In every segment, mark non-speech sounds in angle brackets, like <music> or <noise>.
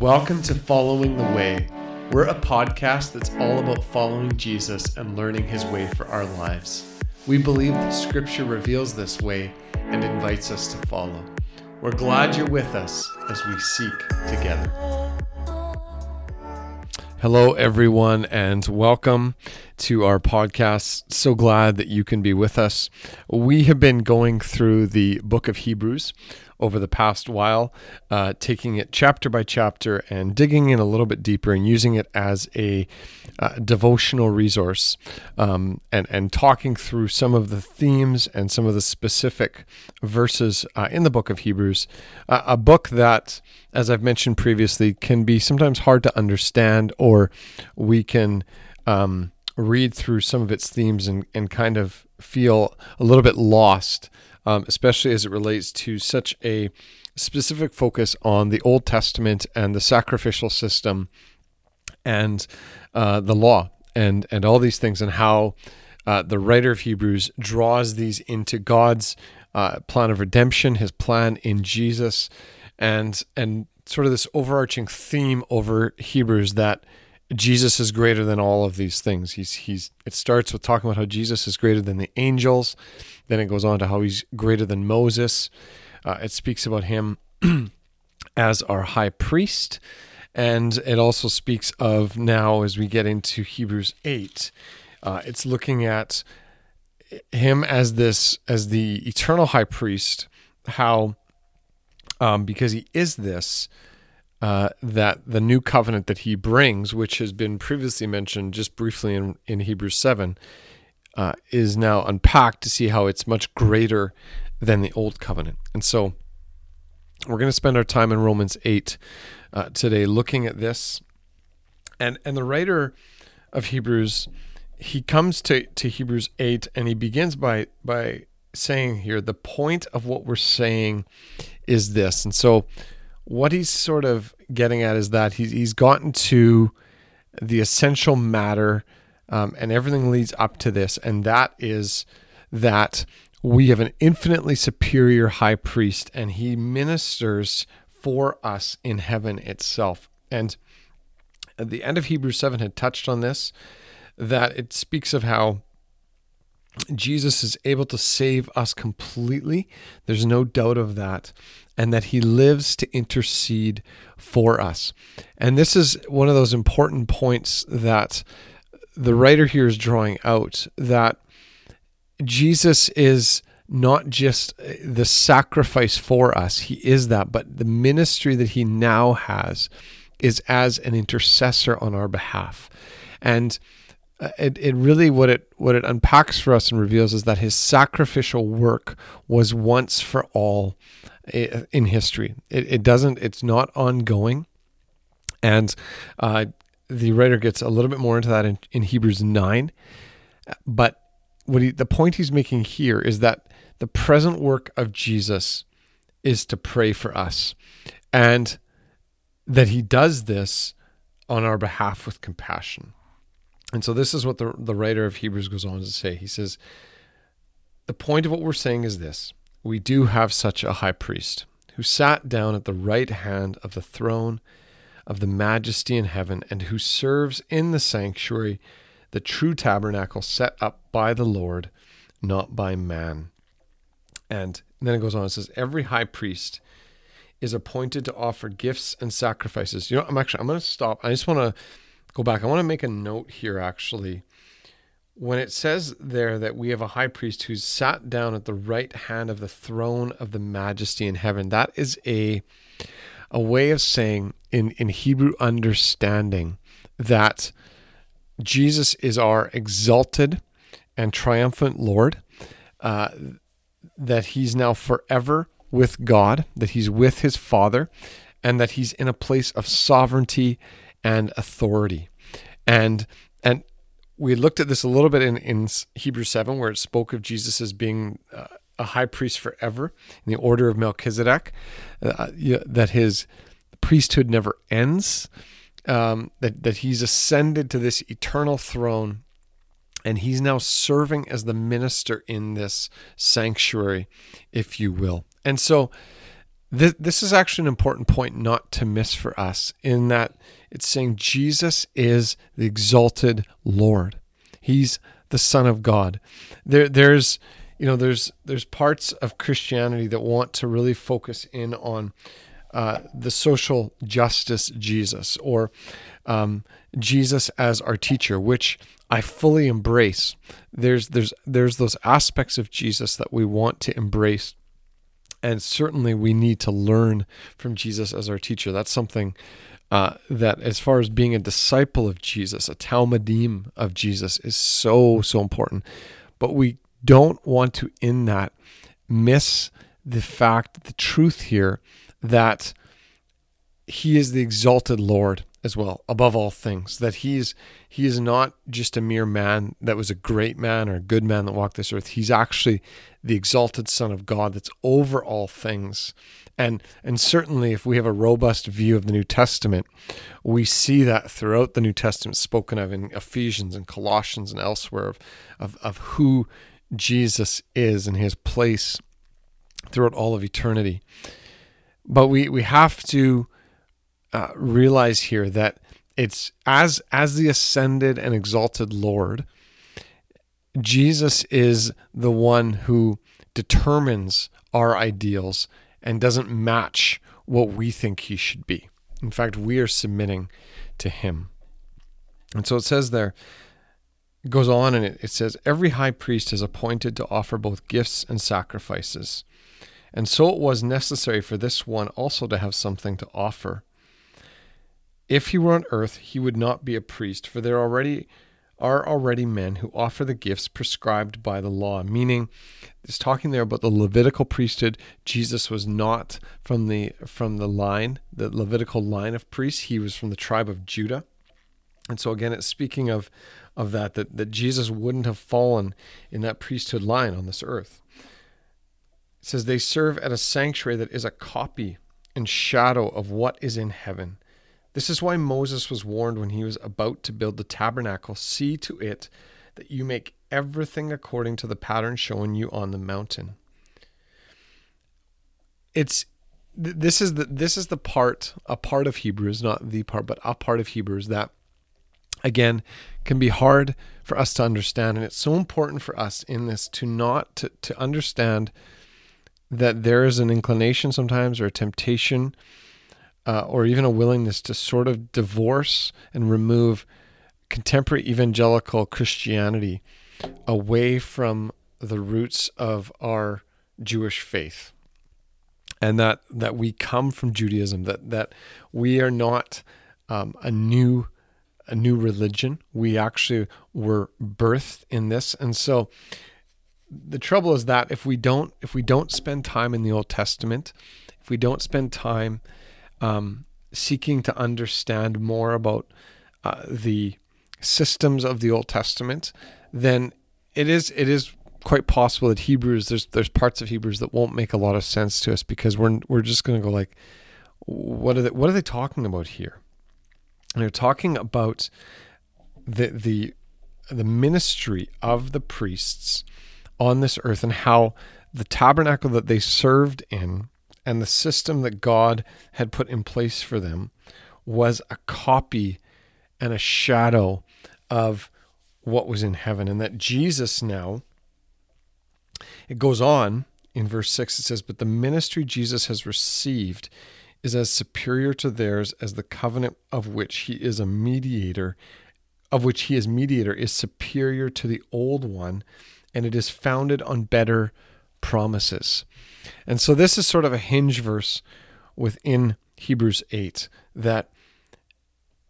Welcome to Following the Way. We're a podcast that's all about following Jesus and learning his way for our lives. We believe that Scripture reveals this way and invites us to follow. We're glad you're with us as we seek together. Hello, everyone, and welcome to our podcast. So glad that you can be with us. We have been going through the book of Hebrews over the past while, uh, taking it chapter by chapter and digging in a little bit deeper and using it as a uh, devotional resource um, and, and talking through some of the themes and some of the specific verses uh, in the book of Hebrews. Uh, a book that, as I've mentioned previously, can be sometimes hard to understand, or we can. Um, read through some of its themes and, and kind of feel a little bit lost um, especially as it relates to such a specific focus on the Old Testament and the sacrificial system and uh, the law and and all these things and how uh, the writer of Hebrews draws these into God's uh, plan of redemption, His plan in Jesus, and and sort of this overarching theme over Hebrews that Jesus is greater than all of these things. He's he's it starts with talking about how Jesus is greater than the angels. Then it goes on to how he's greater than Moses. Uh, it speaks about him <clears throat> as our high priest. And it also speaks of now, as we get into Hebrews 8, uh, it's looking at him as this, as the eternal high priest, how, um, because he is this, uh, that the new covenant that he brings, which has been previously mentioned just briefly in, in Hebrews 7, uh, is now unpacked to see how it's much greater than the old covenant. And so we're going to spend our time in Romans 8 uh, today looking at this. And, and the writer of Hebrews, he comes to, to Hebrews 8 and he begins by, by saying here, the point of what we're saying is this. And so what he's sort of getting at is that he's, he's gotten to the essential matter um, and everything leads up to this, and that is that we have an infinitely superior high priest, and he ministers for us in heaven itself. And the end of Hebrews 7 had touched on this, that it speaks of how Jesus is able to save us completely. There's no doubt of that. And that he lives to intercede for us. And this is one of those important points that the writer here is drawing out that Jesus is not just the sacrifice for us, he is that, but the ministry that he now has is as an intercessor on our behalf. And it, it really what it what it unpacks for us and reveals is that his sacrificial work was once for all in history. It, it doesn't it's not ongoing, and uh, the writer gets a little bit more into that in, in Hebrews 9. But what he, the point he's making here is that the present work of Jesus is to pray for us and that he does this on our behalf with compassion. And so this is what the, the writer of Hebrews goes on to say. He says, The point of what we're saying is this we do have such a high priest who sat down at the right hand of the throne of the majesty in heaven, and who serves in the sanctuary, the true tabernacle set up by the Lord, not by man. And then it goes on, it says, Every high priest is appointed to offer gifts and sacrifices. You know, I'm actually, I'm going to stop. I just want to go back. I want to make a note here, actually. When it says there that we have a high priest who's sat down at the right hand of the throne of the majesty in heaven, that is a a way of saying in, in Hebrew understanding that Jesus is our exalted and triumphant Lord, uh, that he's now forever with God, that he's with his Father, and that he's in a place of sovereignty and authority. And and we looked at this a little bit in, in Hebrews 7, where it spoke of Jesus as being uh, a high priest forever in the order of Melchizedek, uh, that his priesthood never ends, um, that, that he's ascended to this eternal throne, and he's now serving as the minister in this sanctuary, if you will. And so this, this is actually an important point not to miss for us in that it's saying Jesus is the exalted Lord. He's the Son of God. There, there's, you know, there's there's parts of Christianity that want to really focus in on uh, the social justice Jesus or um, Jesus as our teacher, which I fully embrace. There's there's there's those aspects of Jesus that we want to embrace and certainly we need to learn from Jesus as our teacher. That's something uh, that, as far as being a disciple of Jesus, a talmidim of Jesus, is so so important. But we don't want to, in that, miss the fact, the truth here, that He is the exalted Lord as well, above all things. That He is He is not just a mere man that was a great man or a good man that walked this earth. He's actually the exalted Son of God that's over all things. And and certainly if we have a robust view of the New Testament, we see that throughout the New Testament spoken of in Ephesians and Colossians and elsewhere of, of, of who Jesus is and his place throughout all of eternity. But we, we have to uh, realize here that it's as as the ascended and exalted Lord, Jesus is the one who determines our ideals and doesn't match what we think he should be. In fact, we are submitting to him. And so it says there, it goes on and it, it says, Every high priest is appointed to offer both gifts and sacrifices. And so it was necessary for this one also to have something to offer. If he were on earth, he would not be a priest, for there already are already men who offer the gifts prescribed by the law, meaning it's talking there about the Levitical priesthood. Jesus was not from the from the line, the Levitical line of priests. He was from the tribe of Judah. And so again it's speaking of of that, that that Jesus wouldn't have fallen in that priesthood line on this earth. It says they serve at a sanctuary that is a copy and shadow of what is in heaven this is why Moses was warned when he was about to build the tabernacle see to it that you make everything according to the pattern shown you on the mountain. It's this is the this is the part a part of Hebrews, not the part, but a part of Hebrews that again can be hard for us to understand. And it's so important for us in this to not to, to understand that there is an inclination sometimes or a temptation uh, or even a willingness to sort of divorce and remove contemporary evangelical Christianity away from the roots of our Jewish faith. And that, that we come from Judaism, that, that we are not um, a new a new religion. We actually were birthed in this. And so the trouble is that if we don't if we don't spend time in the Old Testament, if we don't spend time um, seeking to understand more about uh, the systems of the Old Testament, then it is it is quite possible that Hebrews there's there's parts of Hebrews that won't make a lot of sense to us because we're we're just going to go like, what are they what are they talking about here? And they're talking about the the the ministry of the priests on this earth and how the tabernacle that they served in and the system that God had put in place for them was a copy and a shadow of what was in heaven. And that Jesus now, it goes on in verse 6, it says, But the ministry Jesus has received is as superior to theirs as the covenant of which he is a mediator, of which he is mediator, is superior to the old one, and it is founded on better promises. And so this is sort of a hinge verse within Hebrews 8 that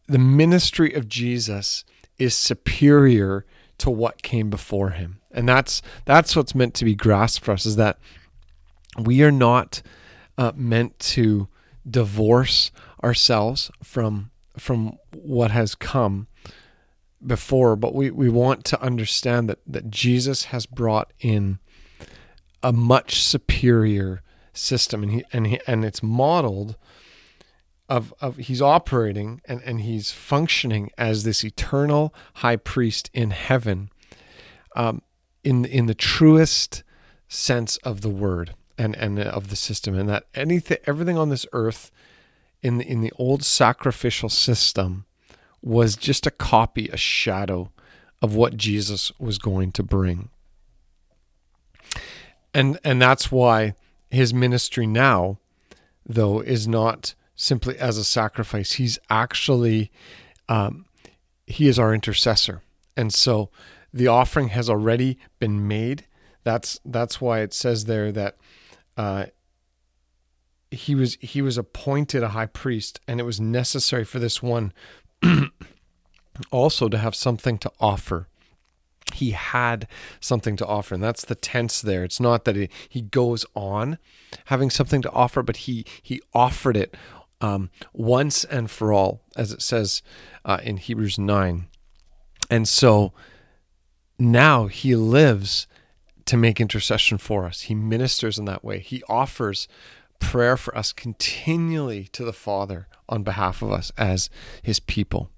the ministry of Jesus is superior to what came before him. And that's that's what's meant to be grasped for us is that we are not uh, meant to divorce ourselves from from what has come before, but we, we want to understand that that Jesus has brought in a much superior system and he and he, and it's modeled of of he's operating and and he's functioning as this eternal high priest in heaven um, in in the truest sense of the word and and of the system, and that anything, everything on this earth, in the in the old sacrificial system, was just a copy, a shadow of what Jesus was going to bring. And and that's why his ministry now, though, is not simply as a sacrifice. He's actually um, he is our intercessor, and so the offering has already been made. That's that's why it says there that uh, he was he was appointed a high priest, and it was necessary for this one <clears throat> also to have something to offer. He had something to offer, and that's the tense there. It's not that he, he goes on having something to offer, but he he offered it um, once and for all, as it says uh, in Hebrews nine. And so now he lives to make intercession for us. He ministers in that way. He offers prayer for us continually to the Father on behalf of us as his people.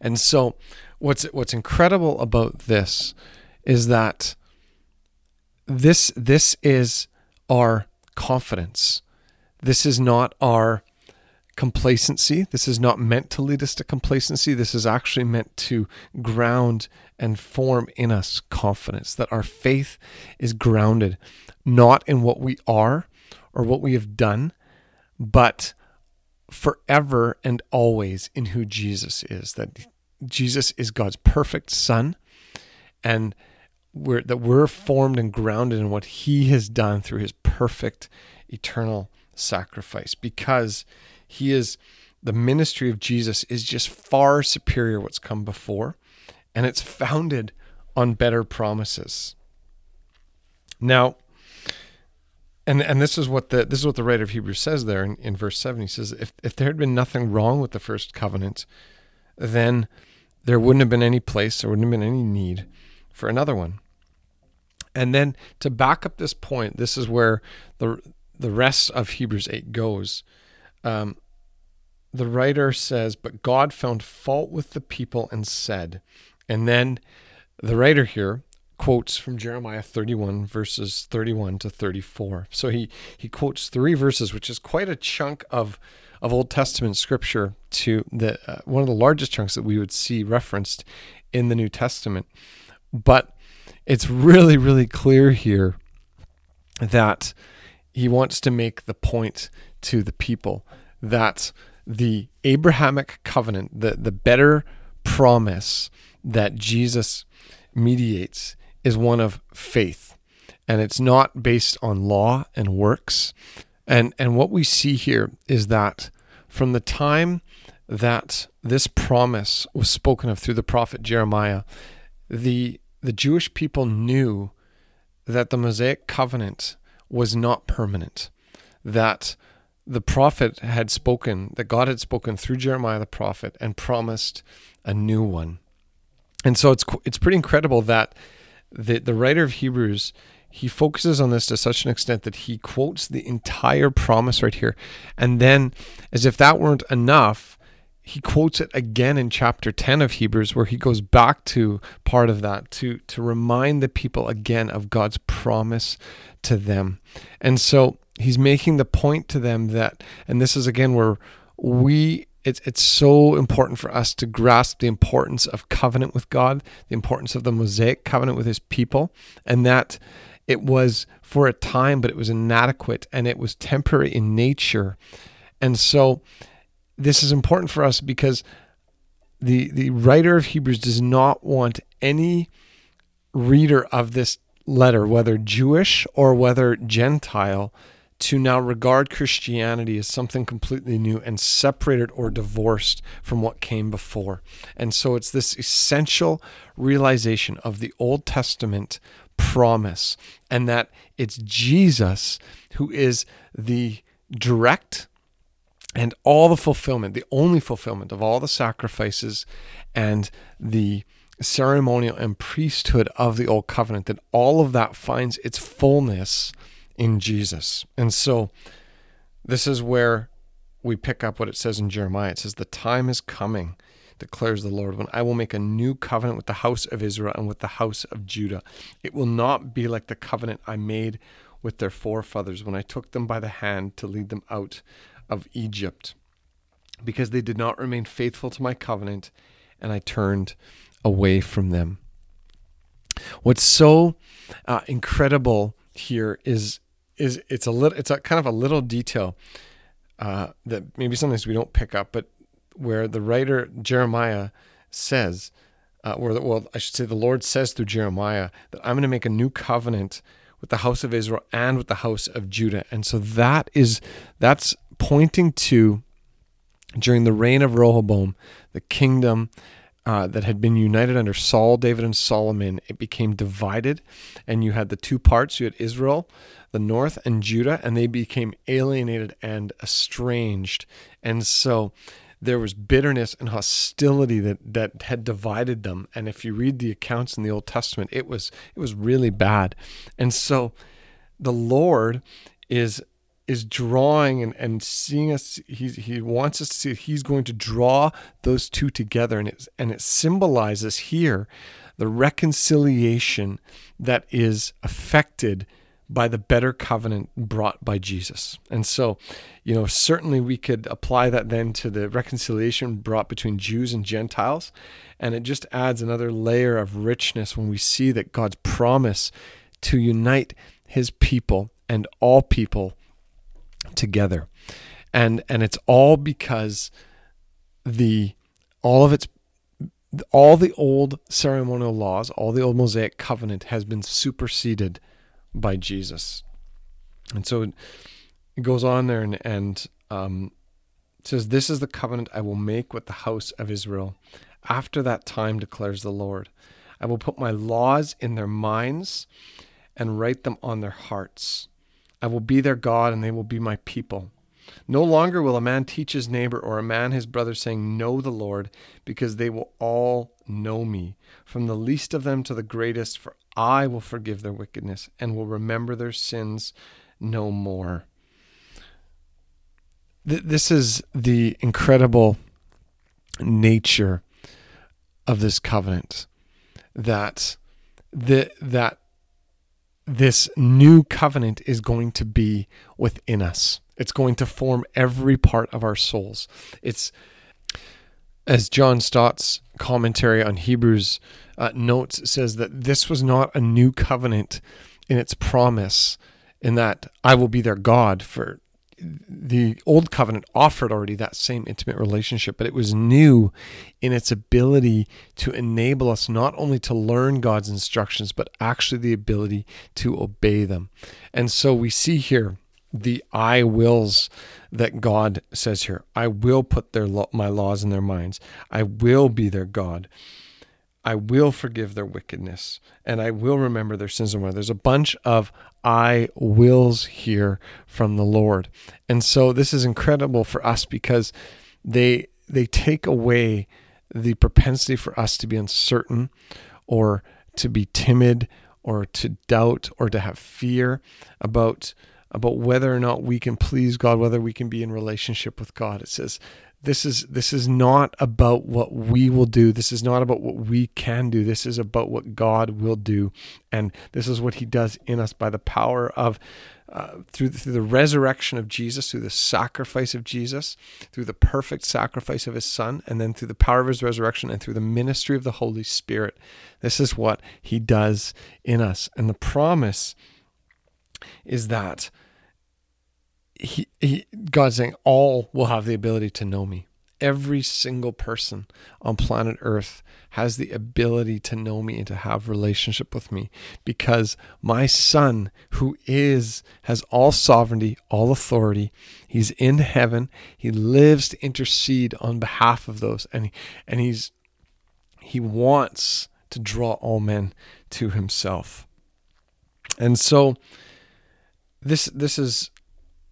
And so what's what's incredible about this is that this this is our confidence. This is not our complacency. This is not meant to lead us to complacency. This is actually meant to ground and form in us confidence that our faith is grounded not in what we are or what we have done, but forever and always in who Jesus is. That Jesus is God's perfect Son, and we're, that we're formed and grounded in what He has done through His perfect eternal sacrifice because He is the ministry of Jesus is just far superior what's come before and it's founded on better promises. Now, and and this is what the this is what the writer of Hebrews says there in, in verse seven. He says, if if there had been nothing wrong with the first covenant, then there wouldn't have been any place, there wouldn't have been any need for another one. And then to back up this point, this is where the the rest of Hebrews eight goes. Um, the writer says, But God found fault with the people and said, and then the writer here quotes from Jeremiah 31 verses 31 to 34. So he he quotes three verses which is quite a chunk of of Old Testament scripture to the uh, one of the largest chunks that we would see referenced in the New Testament. But it's really really clear here that he wants to make the point to the people that the Abrahamic covenant, the the better promise that Jesus mediates is one of faith. And it's not based on law and works. And and what we see here is that from the time that this promise was spoken of through the prophet Jeremiah, the the Jewish people knew that the Mosaic covenant was not permanent. That the prophet had spoken, that God had spoken through Jeremiah the prophet and promised a new one. And so it's it's pretty incredible that the the writer of Hebrews he focuses on this to such an extent that he quotes the entire promise right here. And then as if that weren't enough, he quotes it again in chapter 10 of Hebrews where he goes back to part of that to to remind the people again of God's promise to them. And so he's making the point to them that and this is again where we it's it's so important for us to grasp the importance of covenant with God, the importance of the Mosaic covenant with his people, and that it was for a time, but it was inadequate and it was temporary in nature. And so this is important for us because the the writer of Hebrews does not want any reader of this letter, whether Jewish or whether Gentile, to now regard Christianity as something completely new and separated or divorced from what came before. And so it's this essential realization of the Old Testament promise and that it's Jesus who is the direct and all the fulfillment, the only fulfillment of all the sacrifices and the ceremonial and priesthood of the old covenant, that all of that finds its fullness in Jesus. And so this is where we pick up what it says in Jeremiah. It says, The time is coming, declares the Lord, when I will make a new covenant with the house of Israel and with the house of Judah. It will not be like the covenant I made with their forefathers when I took them by the hand to lead them out of Egypt, because they did not remain faithful to my covenant, and I turned away from them. What's so uh, incredible here is is it's a little it's a kind of a little detail uh, that maybe sometimes we don't pick up, but where the writer Jeremiah says, uh, or the, well, I should say, the Lord says through Jeremiah that I'm going to make a new covenant with the house of Israel and with the house of Judah, and so that is that's pointing to during the reign of Rehoboam, the kingdom uh, that had been united under Saul, David, and Solomon, it became divided. And you had the two parts you had Israel, the north, and Judah, and they became alienated and estranged. And so there was bitterness and hostility that, that had divided them. And if you read the accounts in the Old Testament, it was it was really bad. And so the Lord is is drawing and, and seeing us he, he wants us to see he's going to draw those two together and it, and it symbolizes here the reconciliation that is affected by the better covenant brought by Jesus. And so, you know, certainly we could apply that then to the reconciliation brought between Jews and Gentiles. And it just adds another layer of richness when we see that God's promise to unite his people and all people together. And and it's all because the all of its all the old ceremonial laws, all the old Mosaic covenant has been superseded by Jesus. And so it goes on there and, and um, says, This is the covenant I will make with the house of Israel. After that time, declares the Lord, I will put my laws in their minds and write them on their hearts. I will be their God, and they will be my people. No longer will a man teach his neighbor or a man his brother, saying, Know the Lord, because they will all know me, from the least of them to the greatest, for I will forgive their wickedness and will remember their sins no more. This is the incredible nature of this covenant that the, that this new covenant is going to be within us. It's going to form every part of our souls. It's as John Stott's commentary on Hebrews uh, notes says that this was not a new covenant in its promise, in that I will be their God for the old covenant offered already that same intimate relationship, but it was new in its ability to enable us not only to learn God's instructions, but actually the ability to obey them. And so we see here the I wills that God says here. I will put their my laws in their minds. I will be their God. I will forgive their wickedness and I will remember their sins no more. There's a bunch of I wills here from the Lord. And so this is incredible for us because they they take away the propensity for us to be uncertain or to be timid or to doubt or to have fear about about whether or not we can please God, whether we can be in relationship with God. It says this is this is not about what we will do this is not about what we can do this is about what god will do and this is what he does in us by the power of uh, through, through the resurrection of Jesus, through the sacrifice of Jesus, through the perfect sacrifice of his son, and then through the power of his resurrection and through the ministry of the Holy Spirit. This is what he does in us. And the promise is that he, he God's saying all will have the ability to know me. Every single person on planet Earth has the ability to know me and to have relationship with me because my son who is has all sovereignty, all authority, he's in heaven, he lives to intercede on behalf of those and and he's he wants to draw all men to himself. And so this this is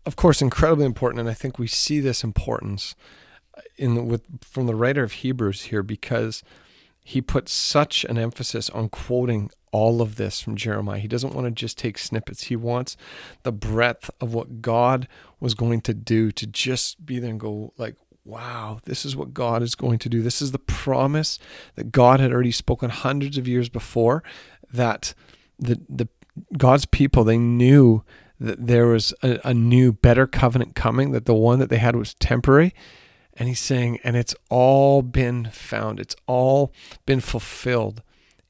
of course, incredibly important, and I think we see this importance in the, with from the writer of Hebrews here because he puts such an emphasis on quoting all of this from Jeremiah. He doesn't want to just take snippets. He wants the breadth of what God was going to do to just be there and go like, wow, this is what God is going to do. This is the promise that God had already spoken hundreds of years before that the the God's people they knew that there was a, a new, better covenant coming, that the one that they had was temporary. And he's saying, and it's all been found, it's all been fulfilled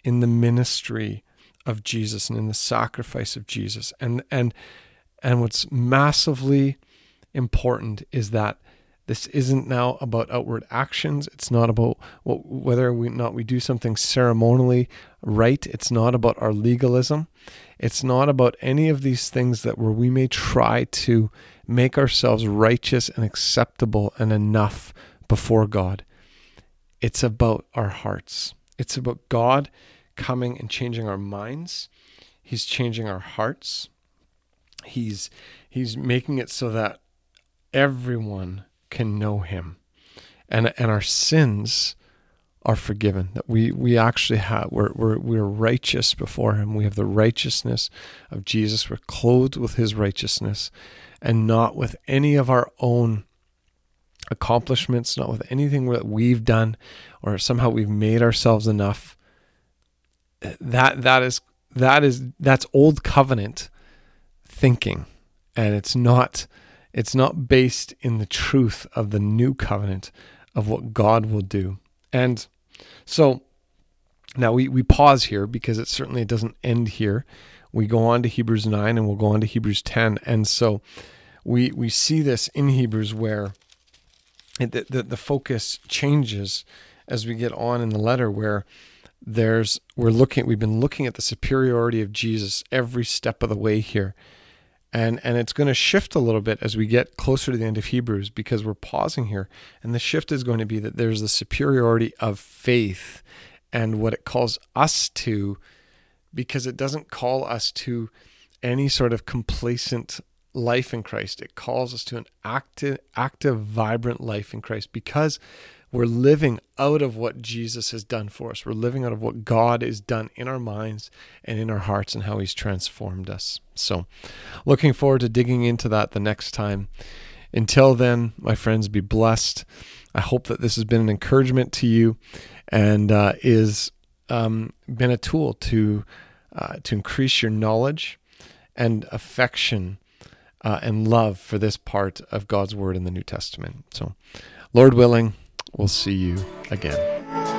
in the ministry of Jesus and in the sacrifice of Jesus. And and and what's massively important is that this isn't now about outward actions. It's not about whether we not we do something ceremonially right. It's not about our legalism. It's not about any of these things that where we may try to make ourselves righteous and acceptable and enough before God. It's about our hearts. It's about God coming and changing our minds. He's changing our hearts. He's he's making it so that everyone can know him. And and our sins are forgiven. That we we actually have we're we're we're righteous before him. We have the righteousness of Jesus. We're clothed with his righteousness and not with any of our own accomplishments, not with anything that we've done or somehow we've made ourselves enough. That that is that is that's old covenant thinking and it's not it's not based in the truth of the new covenant of what God will do. And so now we, we pause here because it certainly doesn't end here. We go on to Hebrews 9 and we'll go on to Hebrews 10. And so we, we see this in Hebrews where the, the, the focus changes as we get on in the letter where there's we're looking we've been looking at the superiority of Jesus every step of the way here and and it's going to shift a little bit as we get closer to the end of Hebrews because we're pausing here. And the shift is going to be that there's the superiority of faith and what it calls us to because it doesn't call us to any sort of complacent life in Christ. It calls us to an active active vibrant life in Christ because we're living out of what Jesus has done for us. We're living out of what God has done in our minds and in our hearts and how He's transformed us. So, looking forward to digging into that the next time. Until then, my friends, be blessed. I hope that this has been an encouragement to you and uh, is um, been a tool to uh, to increase your knowledge and affection uh, and love for this part of God's Word in the New Testament. So, Lord willing We'll see you again.